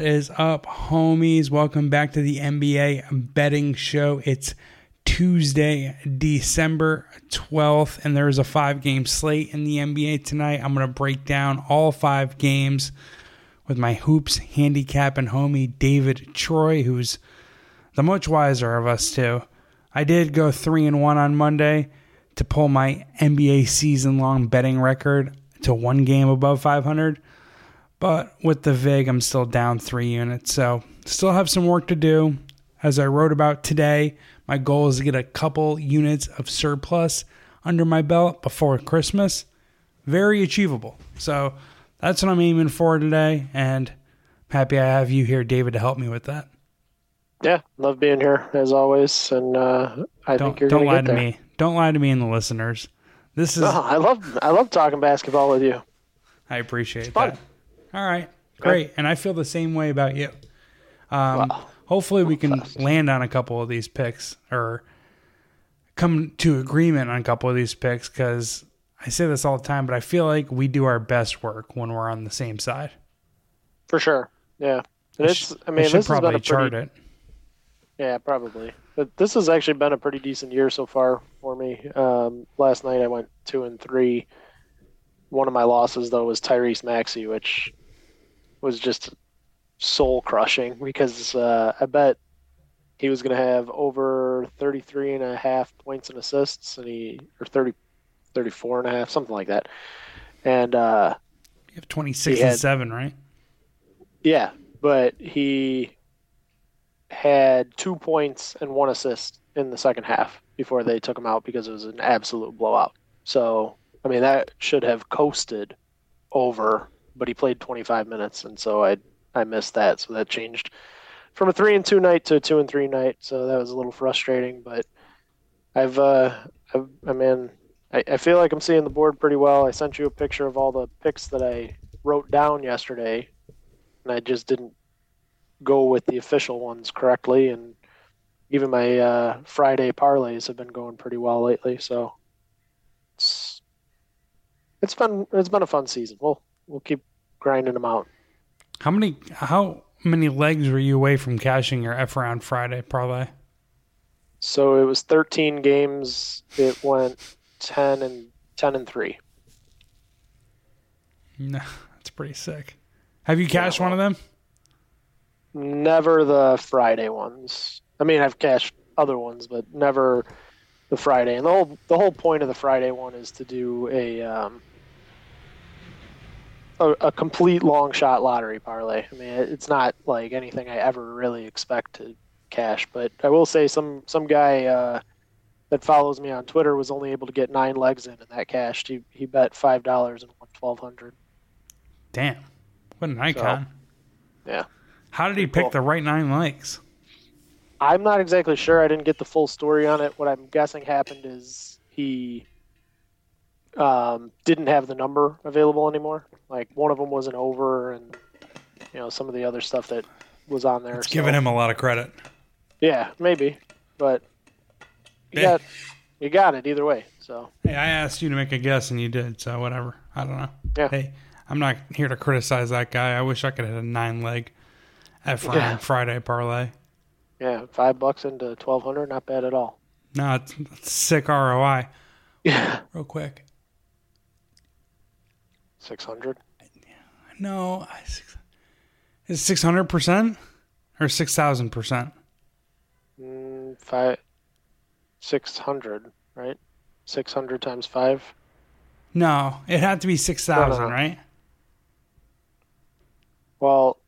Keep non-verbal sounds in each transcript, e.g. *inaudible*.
What is up, homies? Welcome back to the NBA betting show. It's Tuesday, December 12th, and there's a five game slate in the NBA tonight. I'm going to break down all five games with my hoops handicap and homie David Troy, who's the much wiser of us two. I did go three and one on Monday to pull my NBA season long betting record to one game above 500. But with the VIG, I'm still down three units. So still have some work to do. As I wrote about today, my goal is to get a couple units of surplus under my belt before Christmas. Very achievable. So that's what I'm aiming for today. And happy I have you here, David, to help me with that. Yeah, love being here as always, and uh, I don't, think you're don't lie to there. me. Don't lie to me and the listeners. This is No, I love I love talking basketball with you. I appreciate fun. that. All right, great, and I feel the same way about you. Um, Wow. Hopefully, we can land on a couple of these picks or come to agreement on a couple of these picks because I say this all the time, but I feel like we do our best work when we're on the same side. For sure. Yeah. And I it's, I mean should this has been a chart pretty it. Yeah, probably. But this has actually been a pretty decent year so far for me. Um, last night I went two and three. One of my losses though was Tyrese Maxey, which was just soul crushing because uh, I bet he was going to have over 33 and a half points and assists and he or 30 34 and a half something like that. And uh, You have 26 and had- 7, right? Yeah, but he had two points and one assist in the second half before they took him out because it was an absolute blowout. So, I mean, that should have coasted over, but he played 25 minutes, and so I I missed that. So that changed from a three and two night to a two and three night. So that was a little frustrating, but I've uh I've, I mean I, I feel like I'm seeing the board pretty well. I sent you a picture of all the picks that I wrote down yesterday and I just didn't go with the official ones correctly. And even my uh, Friday parlays have been going pretty well lately. So it's it's been it's been a fun season. We'll we'll keep grinding them out. How many how many legs were you away from cashing your F round Friday parlay? So it was 13 games. It went 10 and 10 and three. No, that's pretty sick. Have you cashed one of them? Never the Friday ones. I mean, I've cashed other ones, but never the Friday. And the whole the whole point of the Friday one is to do a um, a, a complete long shot lottery parlay. I mean, it- it's not like anything I ever really expect to cash, but I will say some some guy uh, that follows me on Twitter was only able to get nine legs in, and that cashed. He he bet five dollars and won twelve hundred. Damn. What an icon. Yeah. How did he pick Cool. the right nine legs? I'm not exactly sure. I didn't get the full story on it. What I'm guessing happened is he um, didn't have the number available anymore. Like one of them wasn't over, and you know some of the other stuff that was on there. It's so- giving him a lot of credit. Yeah, maybe, but you Yeah. got you got it either way. So Hey, I asked you to make a guess and you did, so whatever. I don't know. Yeah. Hey, I'm not here to criticize that guy. I wish I could have a nine leg F round Yeah. Friday parlay. yeah, five bucks into twelve hundred, not bad at all. No, it's, it's sick ROI. Yeah, *laughs* Real quick. Six hundred. No, is six hundred percent or six thousand percent? Mm, five, six hundred, right? Six hundred times five. No, it had to be six thousand, no. right? Well,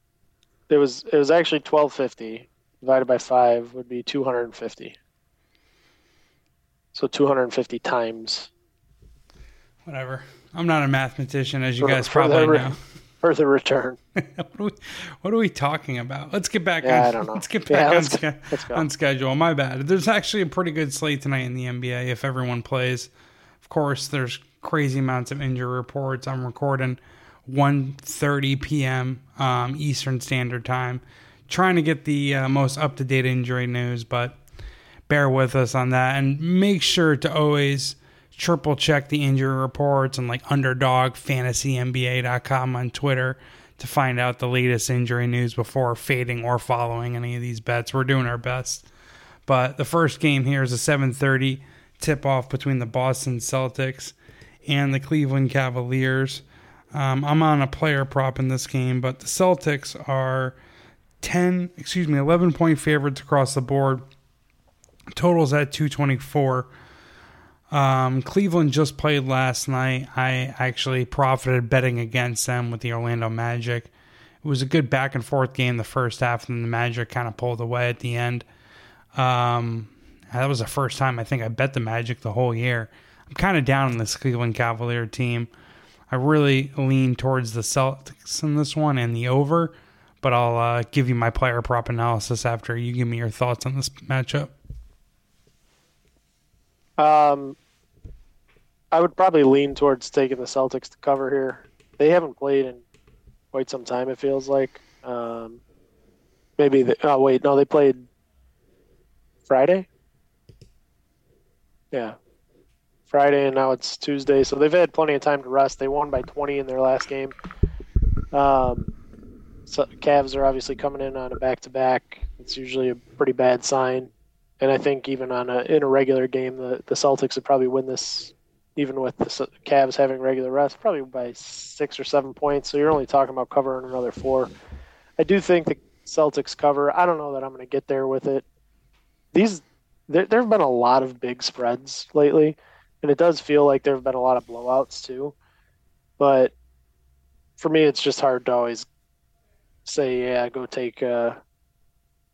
it was it was actually twelve fifty divided by five would be two hundred and fifty. So two hundred and fifty times Whatever. I'm not a mathematician, as you For- guys for the probably know. *laughs* for the return. *laughs* what, are we, what are we talking about? Let's get back Yeah, on. I don't *laughs* know. Let's get back let's on, go- sch- let's on schedule. My bad. There's actually a pretty good slate tonight in the NBA if everyone plays. Of course, there's crazy amounts of injury reports. I'm recording 1:30 p.m. Um, Eastern Standard Time, trying to get the uh, most up to date injury news, but bear with us on that and make sure to always triple check the injury reports and like underdog fantasynba.com on Twitter to find out the latest injury news before fading or following any of these bets. We're doing our best. But the first game here is a 7:30 tip-off between the Boston Celtics and the Cleveland Cavaliers. Um, I'm on a player prop in this game, but the Celtics are 10, excuse me, 11 point favorites across the board. Totals at 224. Um, Cleveland just played last night. I actually profited betting against them with the Orlando Magic. It was a good back and forth game the first half, and the Magic kind of pulled away at the end. Um, that was the first time I think I bet the Magic the whole year. I'm kind of down on this Cleveland Cavalier team. I really lean towards the Celtics in this one and the over, but I'll uh, give you my player prop analysis after you give me your thoughts on this matchup. Um, I would probably lean towards taking the Celtics to cover here. They haven't played in quite some time. It feels like. Um, maybe. They, oh wait, no, they played Friday. Yeah, Friday, and now it's Tuesday, so they've had plenty of time to rest. They won by 20 in their last game. Um, so Cavs are obviously coming in on a back-to-back. It's usually a pretty bad sign, and I think even on a in a regular game, the the Celtics would probably win this, even with the Cavs having regular rest, probably by six or seven points. So you're only talking about covering another four. I do think the Celtics cover. I don't know that I'm going to get there with it. These there there have been a lot of big spreads lately and it does feel like there have been a lot of blowouts too. But for me, it's just hard to always say, yeah, go take a,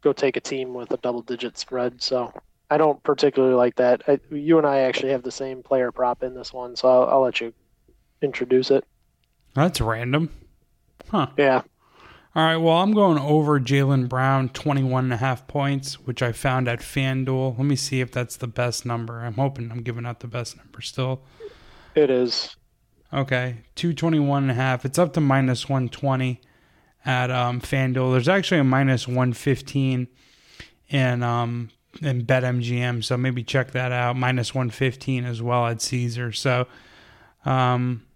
go take a team with a double digit spread. So I don't particularly like that. I, you and I actually have the same player prop in this one, so I'll, I'll let you introduce it. That's random. Huh. Yeah. All right, well, I'm going over Jaylen Brown, 21 and a half points, which I found at FanDuel. Let me see if that's the best number. I'm hoping I'm giving out the best number still. It is. Okay, 221 and a half. It's up to minus 120 at um, FanDuel. There's actually a minus 115 in um, in BetMGM, so maybe check that out. Minus 115 as well at Caesar. So, um,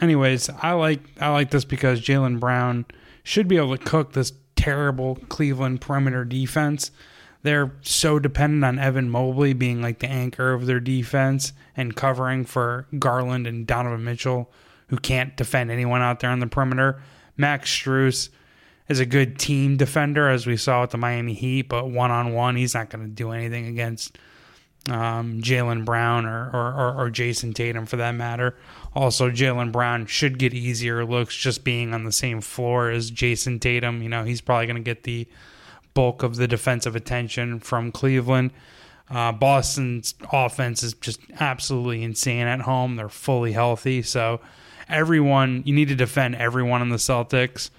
anyways, I like I like this because Jaylen Brown – should be able to cook this terrible Cleveland perimeter defense. They're so dependent on Evan Mobley being like the anchor of their defense and covering for Garland and Donovan Mitchell, who can't defend anyone out there on the perimeter. Max Strus is a good team defender, as we saw with the Miami Heat, but one on one, he's not going to do anything against um, Jaylen Brown or, or, or, Jayson Tatum for that matter. Also, Jaylen Brown should get easier looks just being on the same floor as Jayson Tatum. You know, he's probably going to get the bulk of the defensive attention from Cleveland. Uh, Boston's offense is just absolutely insane at home. They're fully healthy. So, everyone, you need to defend everyone in the Celtics.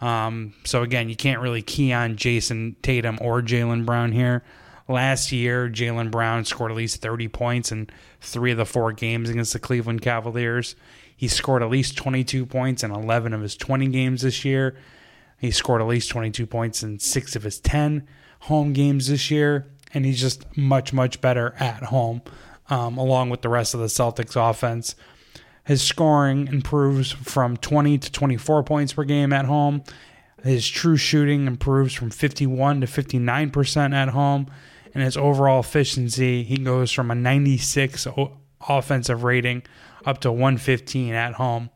Um, so, again, you can't really key on Jayson Tatum or Jaylen Brown here. Last year, Jaylen Brown scored at least 30 points in three of the four games against the Cleveland Cavaliers. He scored at least 22 points in 11 of his 20 games this year. He scored at least 22 points in six of his 10 home games this year. And he's just much, much better at home, um, along with the rest of the Celtics offense. His scoring improves from 20 to 24 points per game at home. His true shooting improves from 51 to 59% at home and his overall efficiency, he goes from a 96 offensive rating up to 115 at home.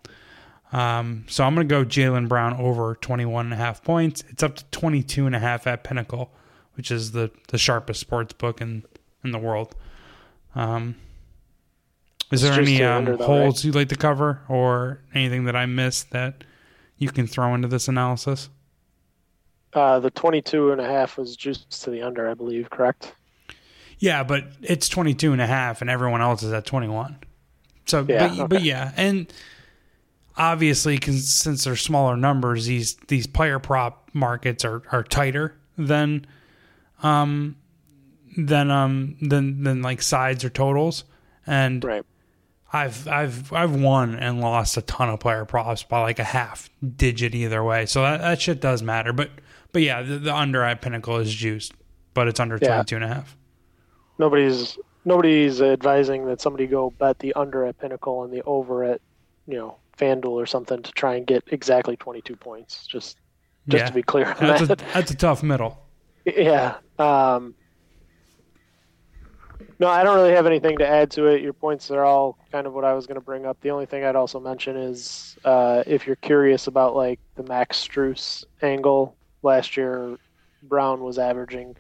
Um, so I'm going to go Jaylen Brown over 21 and a half points. It's up to 22 and a half at Pinnacle, which is the, the sharpest sports book in, in the world. Um, is there any um, though, holes right? you'd like to cover or anything that I missed that you can throw into this analysis? Uh, the 22 and a half was juiced to the under, I believe, correct? Yeah, but it's 22 and a half and everyone else is at 21. So, yeah, but, okay. but yeah, and obviously since they're smaller numbers, these these player prop markets are are tighter than um than um than than like sides or totals. And right. I've I've I've won and lost a ton of player props by like a half digit either way. So that, that shit does matter. But but yeah, the, the under at Pinnacle is juiced, but it's under yeah. 22 and a half. Nobody's nobody's advising that somebody go bet the under at Pinnacle and the over at, you know, FanDuel or something to try and get exactly 22 points. Just just Yeah. to be clear on That's a, that's a tough middle. *laughs* Yeah. Um, no, I don't really have anything to add to it. Your points are all kind of what I was going to bring up. The only thing I'd also mention is uh, if you're curious about like the Max Strus angle, last year Brown was averaging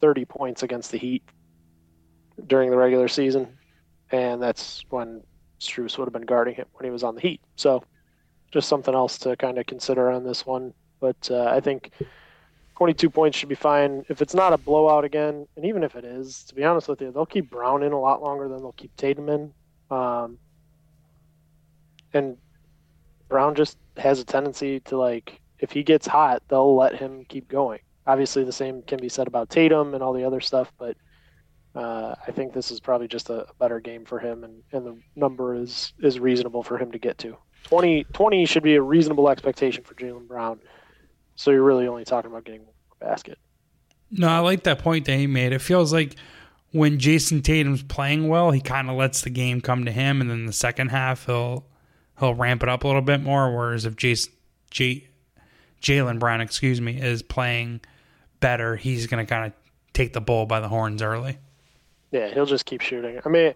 30 points against the Heat during the regular season, and that's when Strus would have been guarding him when he was on the Heat. So just something else to kind of consider on this one. But uh, I think 22 points should be fine. If it's not a blowout again, and even if it is, to be honest with you, they'll keep Brown in a lot longer than they'll keep Tatum in. Um, and Brown just has a tendency to like, if he gets hot, they'll let him keep going. Obviously, the same can be said about Tatum and all the other stuff, but uh, I think this is probably just a, better game for him, and, and the number is is reasonable for him to get to. 20, 20 should be a reasonable expectation for Jaylen Brown. So you're really only talking about getting one more basket. No, I like that point that he made. It feels like when Jayson Tatum's playing well, he kind of lets the game come to him, and then the second half he'll he'll ramp it up a little bit more. Whereas if Jason J, Jaylen Brown, excuse me, is playing better, he's going to kind of take the bull by the horns early. Yeah, he'll just keep shooting. I mean,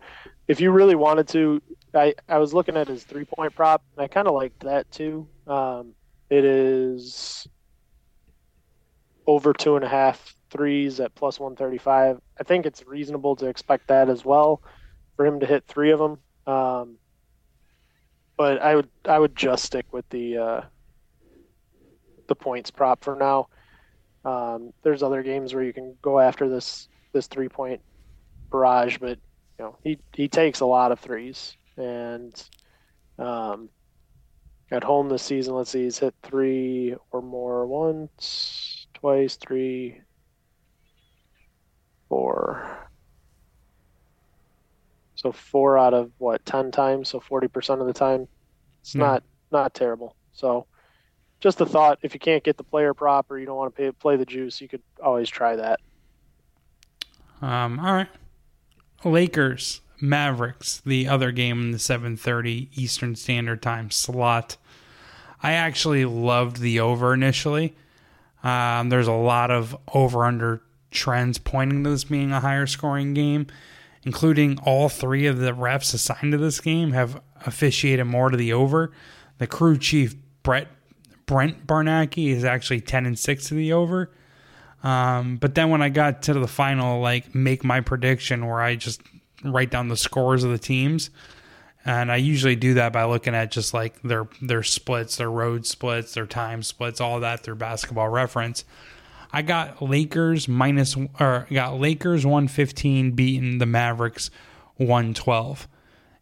if you really wanted to, I, I was looking at his three point prop, and I kind of liked that too. Um, it is over two and a half threes at plus 135. I think it's reasonable to expect that as well for him to hit three of them. Um, but I would I would just stick with the uh, the points prop for now. Um, there's other games where you can go after this this three point barrage, but you know he he takes a lot of threes, and um, at home this season, let's see, he's hit three or more once, twice, three, four. So four out of what ten times, so forty percent of the time. It's Yeah. not not terrible. So just a thought: if you can't get the player prop or you don't want to pay, play the juice, you could always try that. Um, all right, Lakers Mavericks, the other game in the 7:30 Eastern Standard Time slot. I actually loved the over initially. Um, there's a lot of over under trends pointing to this being a higher scoring game, including all three of the refs assigned to this game have officiated more to the over. The crew chief Brett Brent Barnaky is actually 10 and 6 to the over. Um, but then when I got to the final, like make my prediction where I just write down the scores of the teams, and I usually do that by looking at just like their their splits, their road splits, their time splits, all that through Basketball Reference. I got Lakers minus or got Lakers 115 beating the Mavericks 112.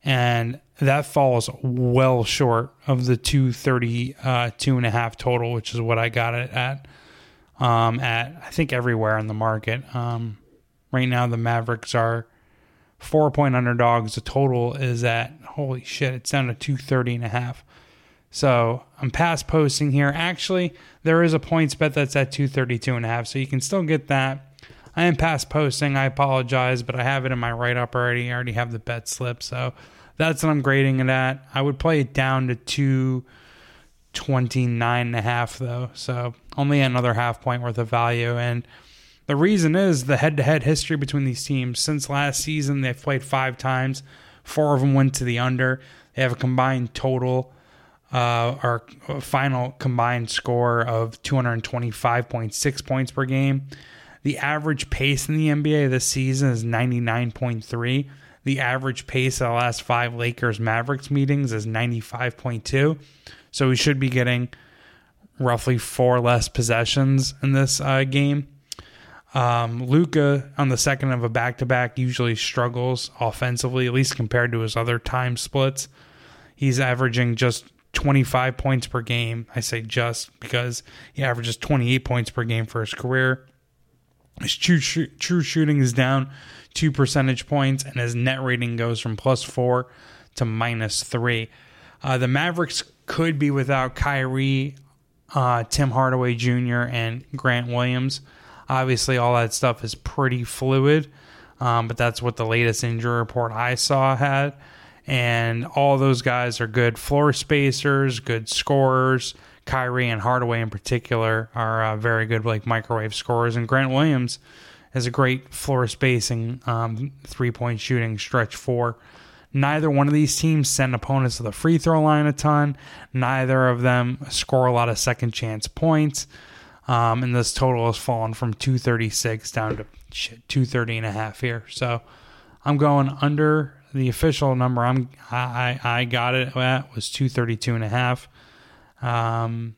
And that falls well short of the 230 uh, two and a half total, which is what I got it at. Um, at I think everywhere in the market. Um, right now the Mavericks are four point underdogs. The total is at holy shit, it's down to 230 and a half. So I'm past posting here. Actually, there is a PointsBet that's at 232 and a half, so you can still get that. I am past posting. I apologize, but I have it in my write up already. I already have the bet slip, so that's what I'm grading it at. I would play it down to 229 and a half though, so only another half point worth of value. And the reason is the head to head history between these teams. Since last season, they've played five times. Four of them went to the under. They have a combined total uh, or final combined score of 225.6 points per game. The average pace in the NBA this season is 99.3. The average pace of the last five Lakers Mavericks meetings is 95.2. So we should be getting roughly four less possessions in this uh, game. Um, Luka on the second of a back to back usually struggles offensively, at least compared to his other time splits. He's averaging just 25 points per game. I say just because he averages 28 points per game for his career. His true, true shooting is down two percentage points, and his net rating goes from plus four to minus three. Uh, the Mavericks could be without Kyrie, uh, Tim Hardaway Jr., and Grant Williams. Obviously, all that stuff is pretty fluid, um, but that's what the latest injury report I saw had. And all those guys are good floor spacers, good scorers. Kyrie and Hardaway in particular are uh, very good, like microwave scorers. And Grant Williams is a great floor spacing, um, three point shooting stretch four. Neither one of these teams send opponents to the free throw line a ton. Neither of them score a lot of second chance points. Um, and this total has fallen from 236 down to shit, 230 and a half here. So I'm going under the official number. I'm I I got it at was 232 and a half. Um,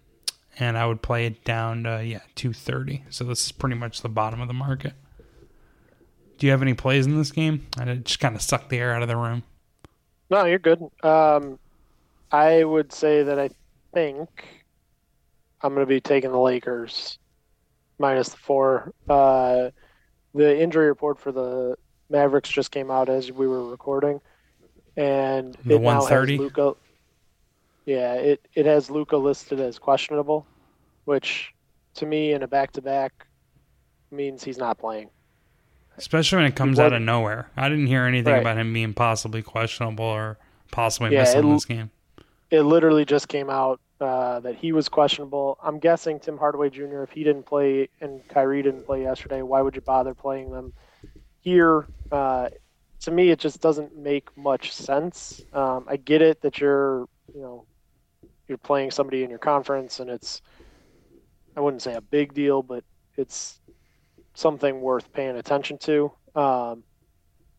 and I would play it down to yeah 230. So this is pretty much the bottom of the market. Do you have any plays in this game? I just kind of sucked the air out of the room. No, you're good. Um, I would say that I think I'm going to be taking the Lakers minus the four. Uh, the injury report for the Mavericks just came out as we were recording, and The it now has Luka. Yeah, it it has Luka listed as questionable, which to me in a back to back means he's not playing. Especially when it comes out of nowhere. I didn't hear anything Right. about him being possibly questionable or possibly Yeah, missing it- this game. it literally just came out uh, that he was questionable. I'm guessing Tim Hardaway Jr. If he didn't play and Kyrie didn't play yesterday, why would you bother playing them here? Uh, to me, it just doesn't make much sense. Um, I get it that you're, you know, you're playing somebody in your conference, and it's, I wouldn't say a big deal, but it's something worth paying attention to. Um,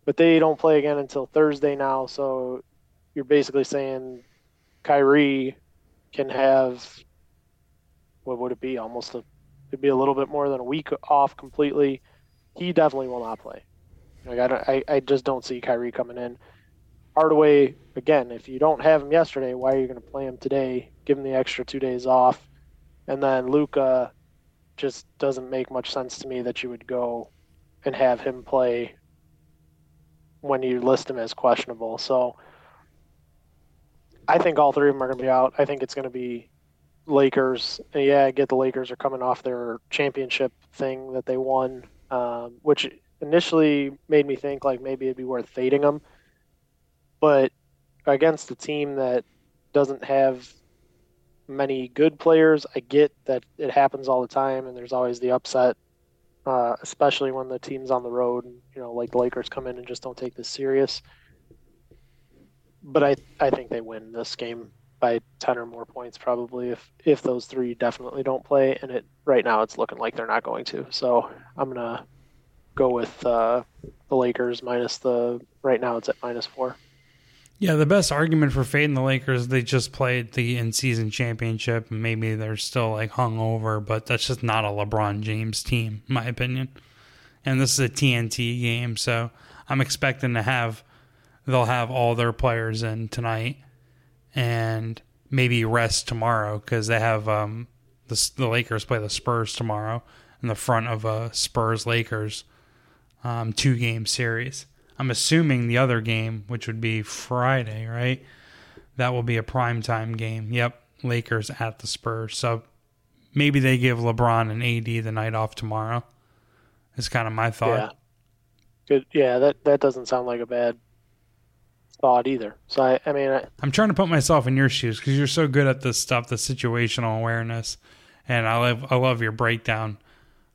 but they don't play again until Thursday now, so you're basically saying Kyrie can have what would it be? Almost a it'd be a little bit more than a week off completely. He definitely will not play. Like I, don't, I, I just don't see Kyrie coming in. Hardaway again. If you don't have him yesterday, why are you going to play him today? Give him the extra two days off, and then Luka just doesn't make much sense to me that you would go and have him play when you list him as questionable. So I think all three of them are going to be out. I think it's going to be Lakers. Yeah, I get the Lakers are coming off their championship thing that they won, um, which initially made me think like maybe it'd be worth fading them. But against a team that doesn't have many good players, I get that it happens all the time, and there's always the upset, uh, especially when the team's on the road. And, you know, like the Lakers come in and just don't take this serious but I I think they win this game by ten or more points probably if if those three definitely don't play. And it right now it's looking like they're not going to. So I'm gonna go with uh, the Lakers minus the right now it's at minus four. Yeah, the best argument for fading the Lakers, they just played the in season championship maybe they're still like hung over, but that's just not a LeBron James team, in my opinion. And this is a TNT game, so I'm expecting to have they'll have all their players in tonight and maybe rest tomorrow because they have um, the, the Lakers play the Spurs tomorrow in the front of a Spurs Lakers um, two game series. I'm assuming the other game, which would be Friday, right? That will be a primetime game. Yep, Lakers at the Spurs. So maybe they give LeBron and AD the night off tomorrow. Is kind of my thought. yeah good yeah that that doesn't sound like a bad thought either so I I mean I, I'm trying to put myself in your shoes because you're so good at this stuff, the situational awareness, and I love I love your breakdown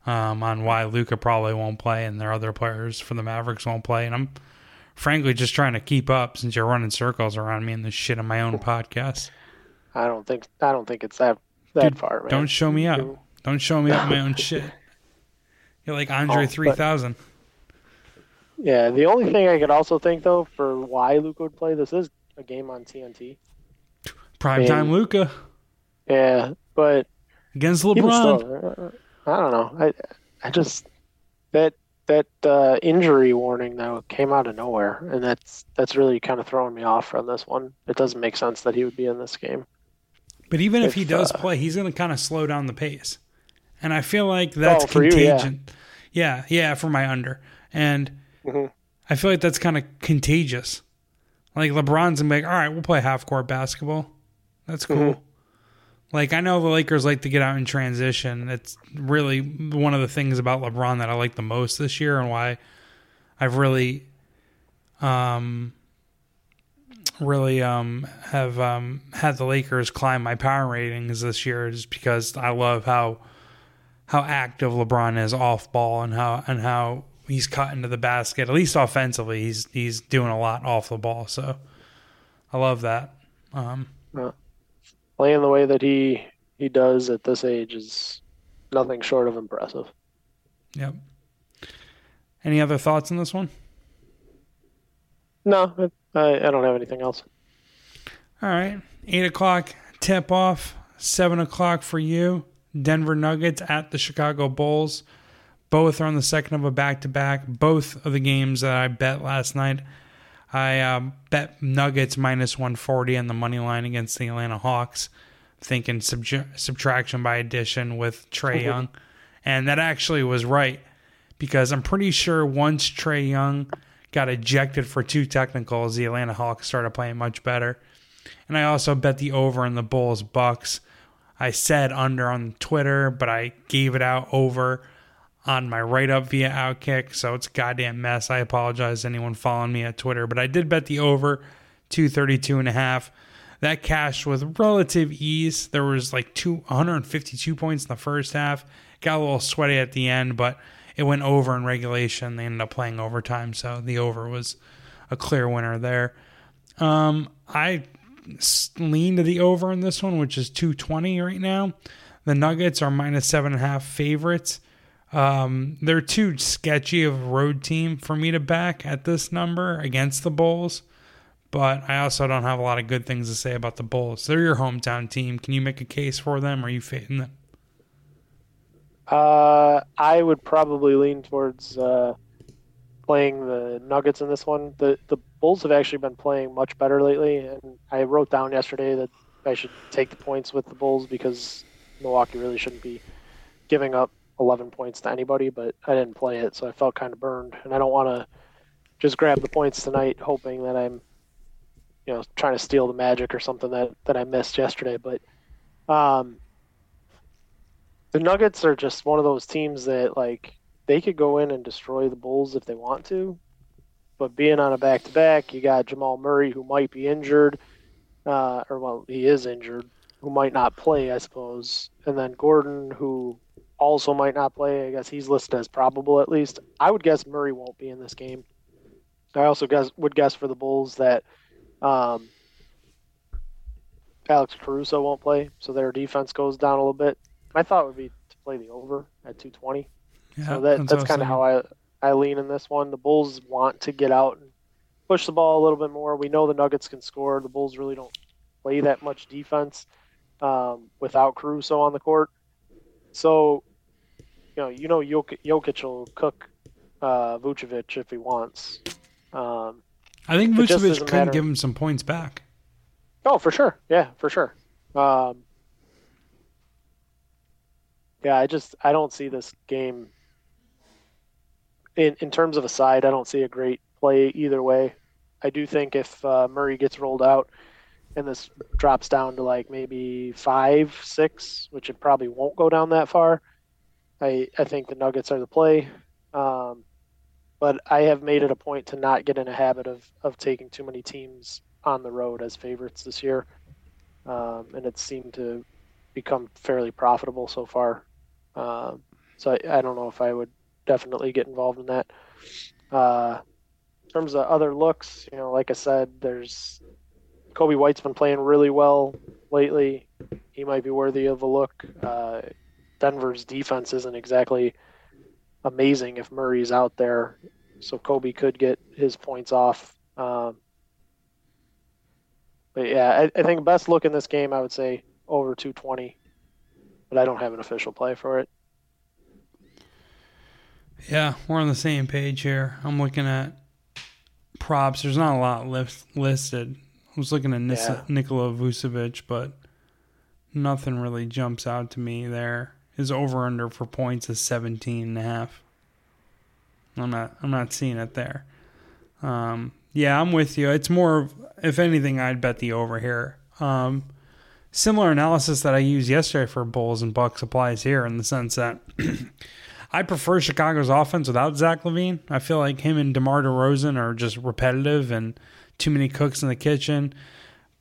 um, on why Luka probably won't play and their other players for the Mavericks won't play, and I'm frankly just trying to keep up since you're running circles around me and this shit on my own podcast. I don't think I don't think it's that that Dude, far man. Don't show me up. Don't show me up my own shit. You're like Andre Oh, but- three thousand. Yeah, the only thing I could also think though for why Luka would play this is a game on TNT. Primetime. Luka Yeah, but against LeBron. still, uh, I don't know. I I just that that uh, injury warning though came out of nowhere, and that's that's really kind of throwing me off from this one. It doesn't make sense that he would be in this game. But even if, if, he does uh, play, he's going to kind of slow down the pace. And I feel like that's Oh, for you, yeah. contagion. yeah. yeah, for my under. And Mhm. I feel like that's kind of contagious. Like LeBron's be like, all right, we'll play half court basketball. That's cool. Mhm. Like I know the Lakers like to get out in transition. It's really one of the things about LeBron that I like the most this year and why I've really um really um, have um, had the Lakers climb my power ratings this year, is because I love how how active LeBron is off ball and how and how he's cut into the basket. At least offensively, he's he's doing a lot off the ball. So I love that. Um, yeah. Playing the way that he he does at this age is nothing short of impressive. Yep. Any other thoughts on this one? No, I, I don't have anything else. All right. Eight o'clock tip off. Seven o'clock for you. Denver Nuggets at the Chicago Bulls. Both are on the second of a back to back. Both of the games that I bet last night. I um, bet Nuggets minus 140 on the money line against the Atlanta Hawks, thinking subtraction by addition with Trae Young. And that actually was right because I'm pretty sure once Trae Young got ejected for two technicals, the Atlanta Hawks started playing much better. And I also bet the over in the Bulls Bucks. I said under on Twitter, but I gave it out over on my write up via OutKick. So it's goddamn mess. I apologize to anyone following me at Twitter, but I did bet the over 232 and a half. That cashed with relative ease. There was like 252 points in the first half. Got a little sweaty at the end, but it went over in regulation. They ended up playing overtime, so the over was a clear winner there. Um, I lean to the over in this one, which is 220 right now. The Nuggets are minus seven and a half favorites. Um, they're too sketchy of a road team for me to back at this number against the Bulls. But I also don't have a lot of good things to say about the Bulls. They're your hometown team. Can you make a case for them? Are you fading them? Uh, I would probably lean towards uh, playing the Nuggets in this one. The the Bulls have actually been playing much better lately, and I wrote down yesterday that I should take the points with the Bulls because Milwaukee really shouldn't be giving up 11 points to anybody. But I didn't play it, so I felt kind of burned, and I don't want to just grab the points tonight, hoping that I'm, you know, trying to steal the magic or something that that I missed yesterday. But um, the Nuggets are just one of those teams that like they could go in and destroy the Bulls if they want to, but being on a back to back, you got Jamal Murray who might be injured, uh, or well, he is injured, who might not play, I suppose, and then Gordon who also might not play. I guess he's listed as probable at least. I would guess Murray won't be in this game. I also guess would guess for the Bulls that um, Alex Caruso won't play, so their defense goes down a little bit. My thought would be to play the over at 220. Yeah, so that, that's, that's kind of how I I lean in this one. The Bulls want to get out and push the ball a little bit more. We know the Nuggets can score. The Bulls really don't play that much defense um, without Caruso on the court. So, you know, you know, Jokic, Jokic will cook uh, Vucevic if he wants. Um, I think Vucevic could give him some points back. Oh, for sure. Yeah, for sure. Um, yeah, I just I don't see this game in in terms of a side. I don't see a great play either way. I do think if uh, Murray gets rolled out and this drops down to like maybe five, six, which it probably won't go down that far. I I think the Nuggets are the play. Um, but I have made it a point to not get in a habit of, of taking too many teams on the road as favorites this year. Um, and it seemed to become fairly profitable so far. Uh, so I, I, don't know if I would definitely get involved in that. Uh, in terms of other looks, you know, like I said, there's Coby White's been playing really well lately. He might be worthy of a look. Uh, Denver's defense isn't exactly amazing if Murray's out there, so Coby could get his points off. Um, but yeah, I, I think best look in this game, I would say over 220 but I don't have an official play for it. Yeah, we're on the same page here. I'm looking at props. There's not a lot list, listed. I was looking at Nis- yeah. Nikola Vucevic, but nothing really jumps out to me there. His over under for points is 17 and a half. I'm not I'm not seeing it there. Um, yeah, I'm with you. It's more of if anything I'd bet the over here. Um, similar analysis that I used yesterday for Bulls and Bucks applies here in the sense that *clears throat* I prefer Chicago's offense without Zach LaVine. I feel like him and DeMar DeRozan are just repetitive and too many cooks in the kitchen.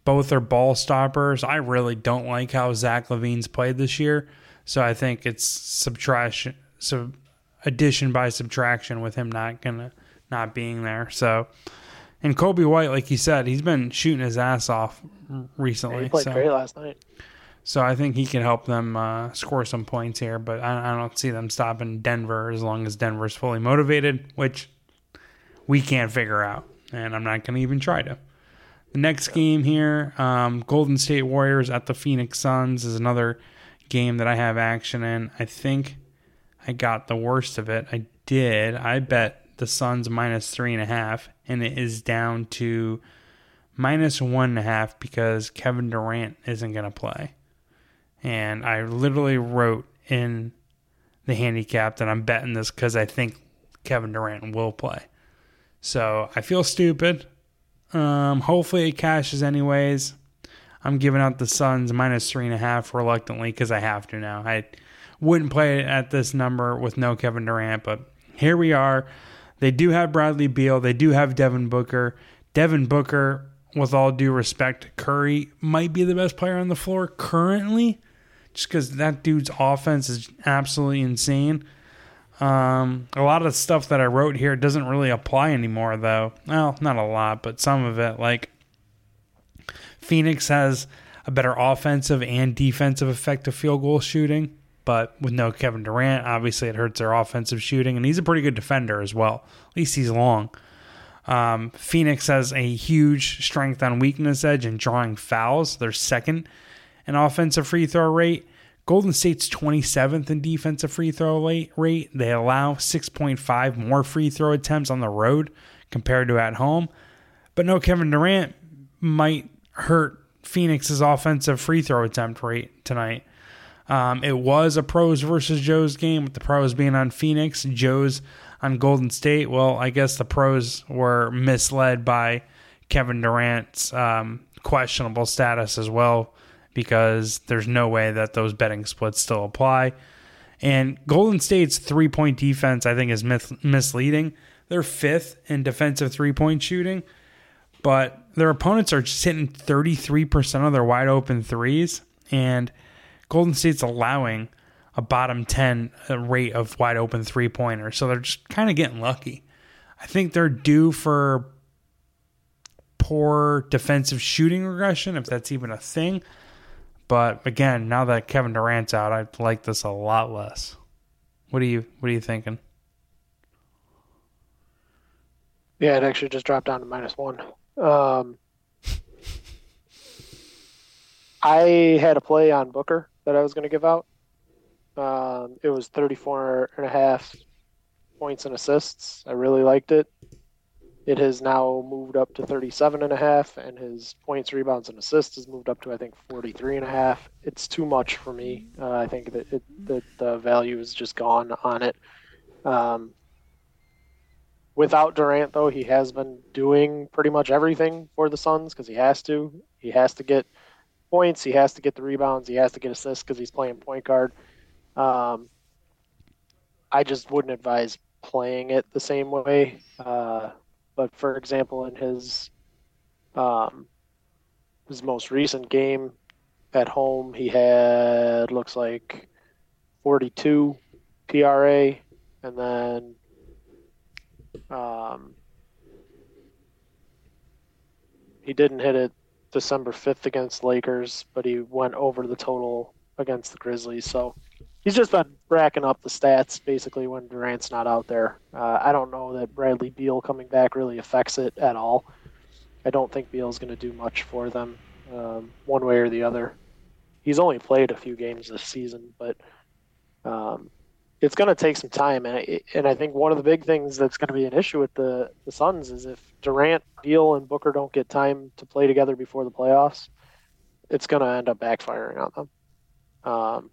Both are ball stoppers. I really don't like how Zach LaVine's played this year. So I think it's subtraction, sub, addition by subtraction with him not gonna not being there. So, and Coby White, like you said, he's been shooting his ass off recently. Yeah, he played so. great last night. So I think he can help them uh, score some points here, but I, I, don't see them stopping Denver as long as Denver's fully motivated, which we can't figure out, and I'm not going to even try to. The next game here, um, Golden State Warriors at the Phoenix Suns, is another game that I have action in. I think I got the worst of it. I did. I bet the Suns minus three and a half, and it is down to minus one and a half because Kevin Durant isn't going to play and I literally wrote in the handicap that I'm betting this because I think Kevin Durant will play. So I feel stupid. Um, hopefully it cashes anyways. I'm giving out the Suns minus three and a half reluctantly because I have to now. I wouldn't play it at this number with no Kevin Durant, but here we are. They do have Bradley Beal. They do have Devin Booker. Devin Booker, with all due respect, Curry might be the best player on the floor currently just because that dude's offense is absolutely insane. Um, a lot of the stuff that I wrote here doesn't really apply anymore, though. Well, not a lot, but some of it. Like Phoenix has a better offensive and defensive effective field goal shooting, but with no Kevin Durant, obviously it hurts their offensive shooting, and he's a pretty good defender as well. At least he's long. Um, Phoenix has a huge strength on weakness edge in drawing fouls. They're second in offensive free throw rate. Golden State's 27th in defensive free throw rate. They allow 6.5 more free throw attempts on the road compared to at home. But no Kevin Durant might hurt Phoenix's offensive free throw attempt rate tonight. Um, it was a pros versus Joe's game, with the pros being on Phoenix, Joe's on Golden State. Well, I guess the pros were misled by Kevin Durant's um, questionable status as well because there's no way that those betting splits still apply. And Golden State's three point defense, I think, is myth- misleading. They're fifth in defensive three point shooting, but their opponents are just hitting 33% of their wide open threes. And Golden State's allowing a bottom 10 uh, rate of wide open three pointers. So they're just kind of getting lucky. I think they're due for poor defensive shooting regression, if that's even a thing. But again, now that Kevin Durant's out, I like this a lot less. What are you What are you thinking? Yeah, it actually just dropped down to minus one. Um, I had a play on Booker that I was going to give out. Um, it was 34 and a half points and assists. I really liked it. It has now moved up to 37 and a half, and his points, rebounds, and assists has moved up to I think 43 and a half. It's too much for me. Uh, I think that it, that the value is just gone on it. Um, without Durant, though, he has been doing pretty much everything for the Suns because he has to. He has to get points. He has to get the rebounds. He has to get assists because he's playing point guard. Um, I just wouldn't advise playing it the same way. Uh, but for example, in his um, his most recent game at home, he had looks like 42 PRA, and then um, he didn't hit it December 5th against Lakers, but he went over the total against the Grizzlies. So he's just been racking up the stats basically when Durant's not out there. Uh, I don't know that Bradley Beal coming back really affects it at all. I don't think Beal's going to do much for them um, one way or the other. He's only played a few games this season, but um, it's going to take some time. And I, and I think one of the big things that's going to be an issue with the, the Suns is if Durant, Beal, and Booker don't get time to play together before the playoffs, it's going to end up backfiring on them. Um,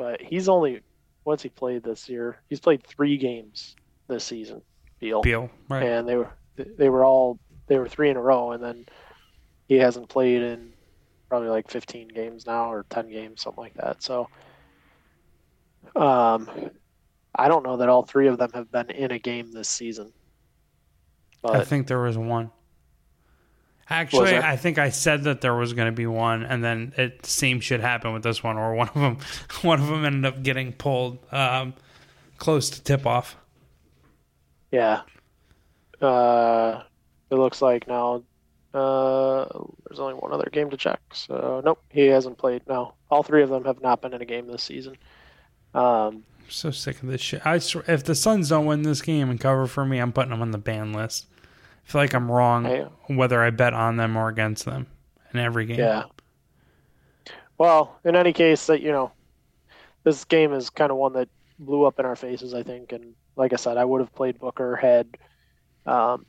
but he's only once he played this year? He's played three games this season. Beal. Beal, right? And they were they were all they were three in a row, and then he hasn't played in probably like 15 games now or 10 games, something like that. So, um, I don't know that all three of them have been in a game this season. But I think there was one. Actually. I think I said that there was going to be one, and then it same shit happened with this one, or one of them, *laughs* one of them ended up getting pulled um, close to tip off. Yeah. Uh, it looks like now uh, there's only one other game to check. So nope, he hasn't played. No, all three of them have not been in a game this season. Um, I'm so sick of this shit. I swear, if the Suns don't win this game and cover for me, I'm putting them on the ban list. I feel like I'm wrong I- whether I bet on them or against them in every game. yeah. Well, in any case, that you know, this game is kind of one that blew up in our faces. I think, and like I said, I would have played Booker had um,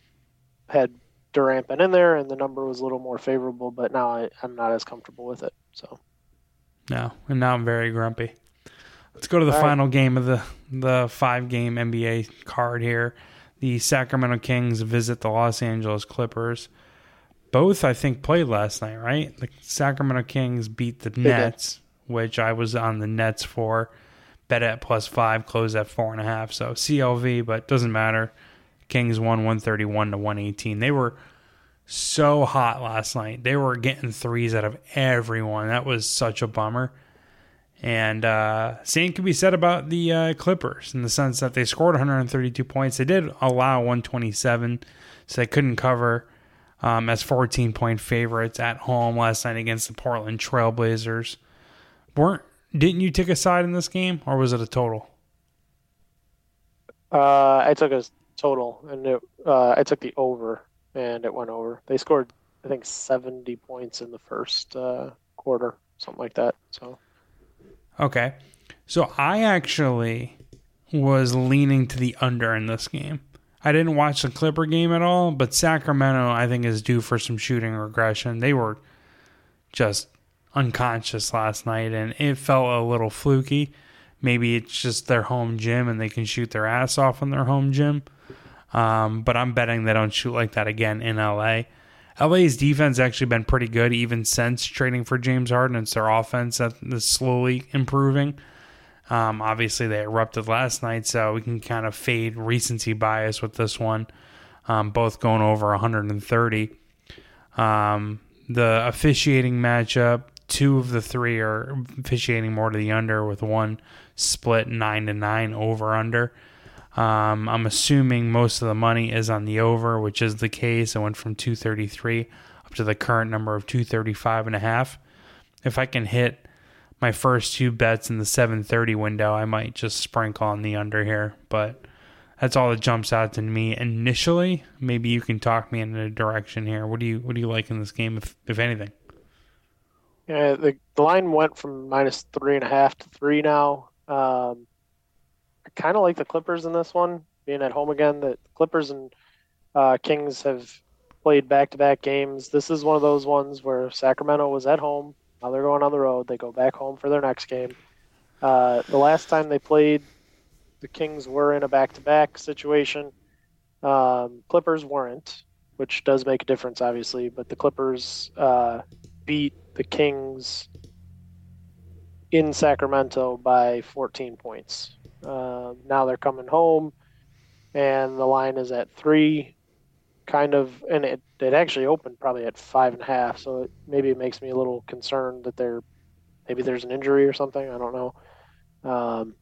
had Durant been in there, and the number was a little more favorable. But now I, I'm not as comfortable with it. So No, and now I'm very grumpy. Let's go to the All right. final game of the the five game NBA card here. The Sacramento Kings visit the Los Angeles Clippers. Both, I think, played last night, right? The Sacramento Kings beat the did. Nets, which I was on the Nets for. Bet at plus five, closed at four and a half. So CLV, but doesn't matter. Kings won 131 to 118. They were so hot last night. They were getting threes out of everyone. That was such a bummer. And uh, same can be said about the uh, Clippers in the sense that they scored 132 points. They did allow 127, so they couldn't cover um, as 14 point favorites at home last night against the Portland Trailblazers. weren't Didn't you take a side in this game, or was it a total? Uh, I took a total, and it, uh, I took the over, and it went over. They scored, I think, seventy points in the first uh, quarter, something like that. So Okay. So I actually was leaning to the under in this game. I didn't watch the Clipper game at all, but Sacramento, I think, is due for some shooting regression. They were just unconscious last night, and it felt a little fluky. Maybe it's just their home gym and they can shoot their ass off in their home gym. Um, but I'm betting they don't shoot like that again in LA. LA's defense actually been pretty good even since trading for James Harden. It's their offense that is slowly improving. Um, obviously, they erupted last night, so we can kind of fade recency bias with this one. Um, both going over 130. Um, the officiating matchup, two of the three are officiating more to the under, with one split nine to nine over under. Um, I'm assuming most of the money is on the over, which is the case. It went from 233 up to the current number of 235 and a half. If I can hit my first two bets in the 730 window, I might just sprinkle on the under here, but that's all that jumps out to me initially. Maybe you can talk me in a direction here. What do you what do you like in this game, if if anything? yeah, the line went from minus three and a half to three now. Um, kind of like the Clippers in this one, being at home again. The Clippers and uh, Kings have played back-to-back games. This is one of those ones where Sacramento was at home. Now they're going on the road. They go back home for their next game. Uh, the last time they played, the Kings were in a back-to-back situation. Um, Clippers weren't, which does make a difference, obviously. But the Clippers uh, beat the Kings in Sacramento by 14 points. Uh, now they're coming home, and the line is at three, kind of, and it, it actually opened probably at five and a half. So it, maybe it makes me a little concerned that they're maybe there's an injury or something. I don't know. Um,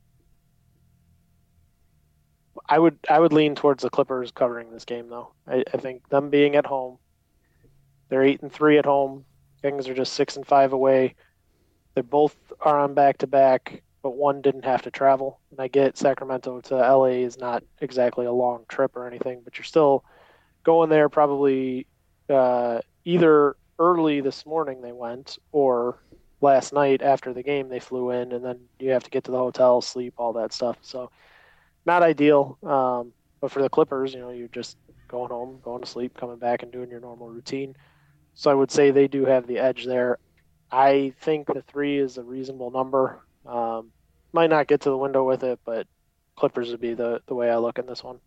I would I would lean towards the Clippers covering this game though. I, I think them being at home, they're eight and three at home. Kings are just six and five away. They both are on back to back, but one didn't have to travel. And I get Sacramento to LA is not exactly a long trip or anything, but you're still going there probably uh, either early this morning they went or last night after the game they flew in and then you have to get to the hotel, sleep, all that stuff. So not ideal. Um, but for the Clippers, you know, you're just going home, going to sleep, coming back and doing your normal routine. So I would say they do have the edge there. I think the three is a reasonable number. Um, might not get to the window with it, but Clippers would be the, the way I look in this one.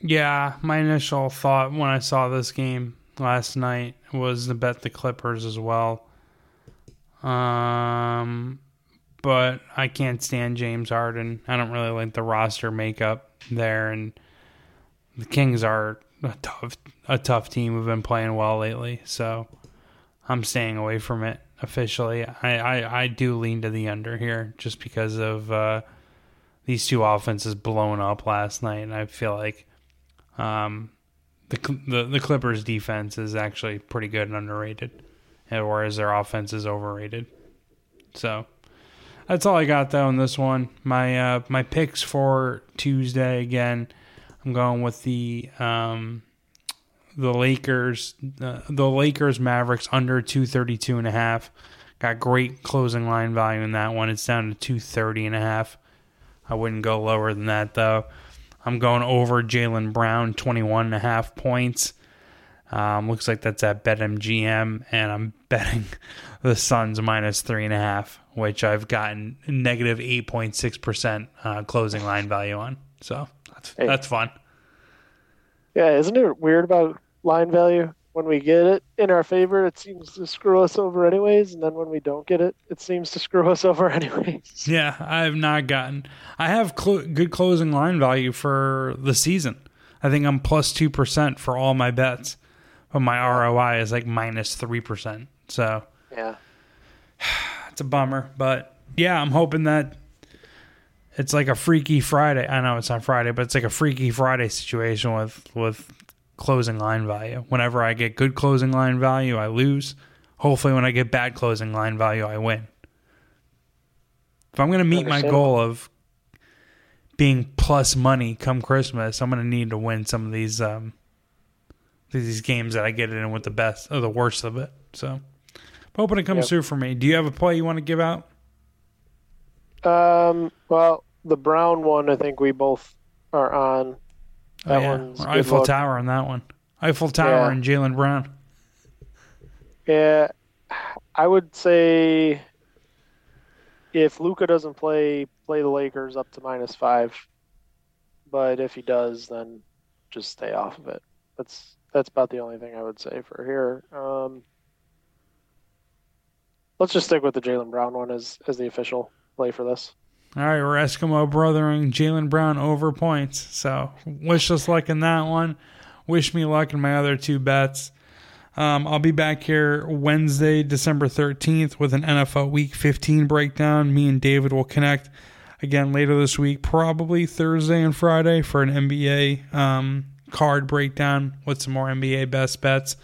Yeah, my initial thought when I saw this game last night was to bet the Clippers as well. Um, but I can't stand James Harden. I don't really like the roster makeup there, and the Kings are a tough a tough team who've been playing well lately. So I'm staying away from it officially. I, I, I do lean to the under here just because of uh, these two offenses blowing up last night, and I feel like um, the, the the Clippers defense is actually pretty good and underrated, whereas their offense is overrated. So that's all I got though in this one. My uh, my picks for Tuesday again. I'm going with the um, the Lakers uh, the Lakers Mavericks under 232 and a half. Got great closing line value in that one. It's down to 230 and a half. I wouldn't go lower than that though. I'm going over Jaylen Brown 21 and a half points. Um, looks like that's at BetMGM, and I'm *laughs* betting the Suns minus three and a half, which I've gotten negative 8.6 percent uh, closing line value on. So that's hey. that's fun. Yeah, isn't it weird about line value? When we get it in our favor, it seems to screw us over anyways, and then when we don't get it, it seems to screw us *laughs* over anyways. Yeah, I have not gotten. I have cl- good closing line value for the season. I think I'm plus two percent for all my bets, but my ROI is like minus three percent. So yeah, *sighs* it's a bummer, but yeah, I'm hoping that it's like a Freaky Friday. I know it's not Friday, but it's like a Freaky Friday situation with with closing line value. Whenever I get good closing line value, I lose. Hopefully, when I get bad closing line value, I win. If I'm going to meet my goal of being plus money come Christmas, I'm going to need to win some of these um, these games that I get in with the best or the worst of it. So, I'm hoping it comes yep. through for me. Do you have a play you want to give out? Um. Well, the Brown one, I think we both are on. That yeah. one's Eiffel look. Tower on that one. Eiffel Tower yeah. and Jaylen Brown. Yeah, I would say if Luka doesn't play, play the Lakers up to minus five. But if he does, then just stay off of it. That's that's about the only thing I would say for here. Um, let's just stick with the Jaylen Brown one as as the official play for this. All right, we're Eskimo brothering Jaylen Brown over points. So wish us luck in that one. Wish me luck in my other two bets. Um, I'll be back here Wednesday, December 13th with an NFL Week 15 breakdown. Me and David will connect again later this week, probably Thursday and Friday for an NBA um, card breakdown with some more NBA best bets.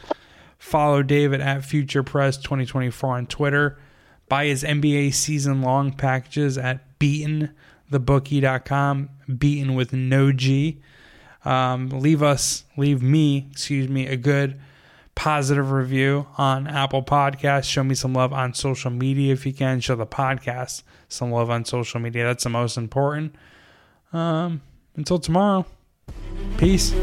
Follow David at Future Press 2024 on Twitter. Buy his NBA season long packages at beatenthebookie.com, beaten with no G. Um, leave us, leave me, excuse me, a good positive review on Apple Podcasts. Show me some love on social media if you can. Show the podcast some love on social media. That's the most important. Um, until tomorrow, peace.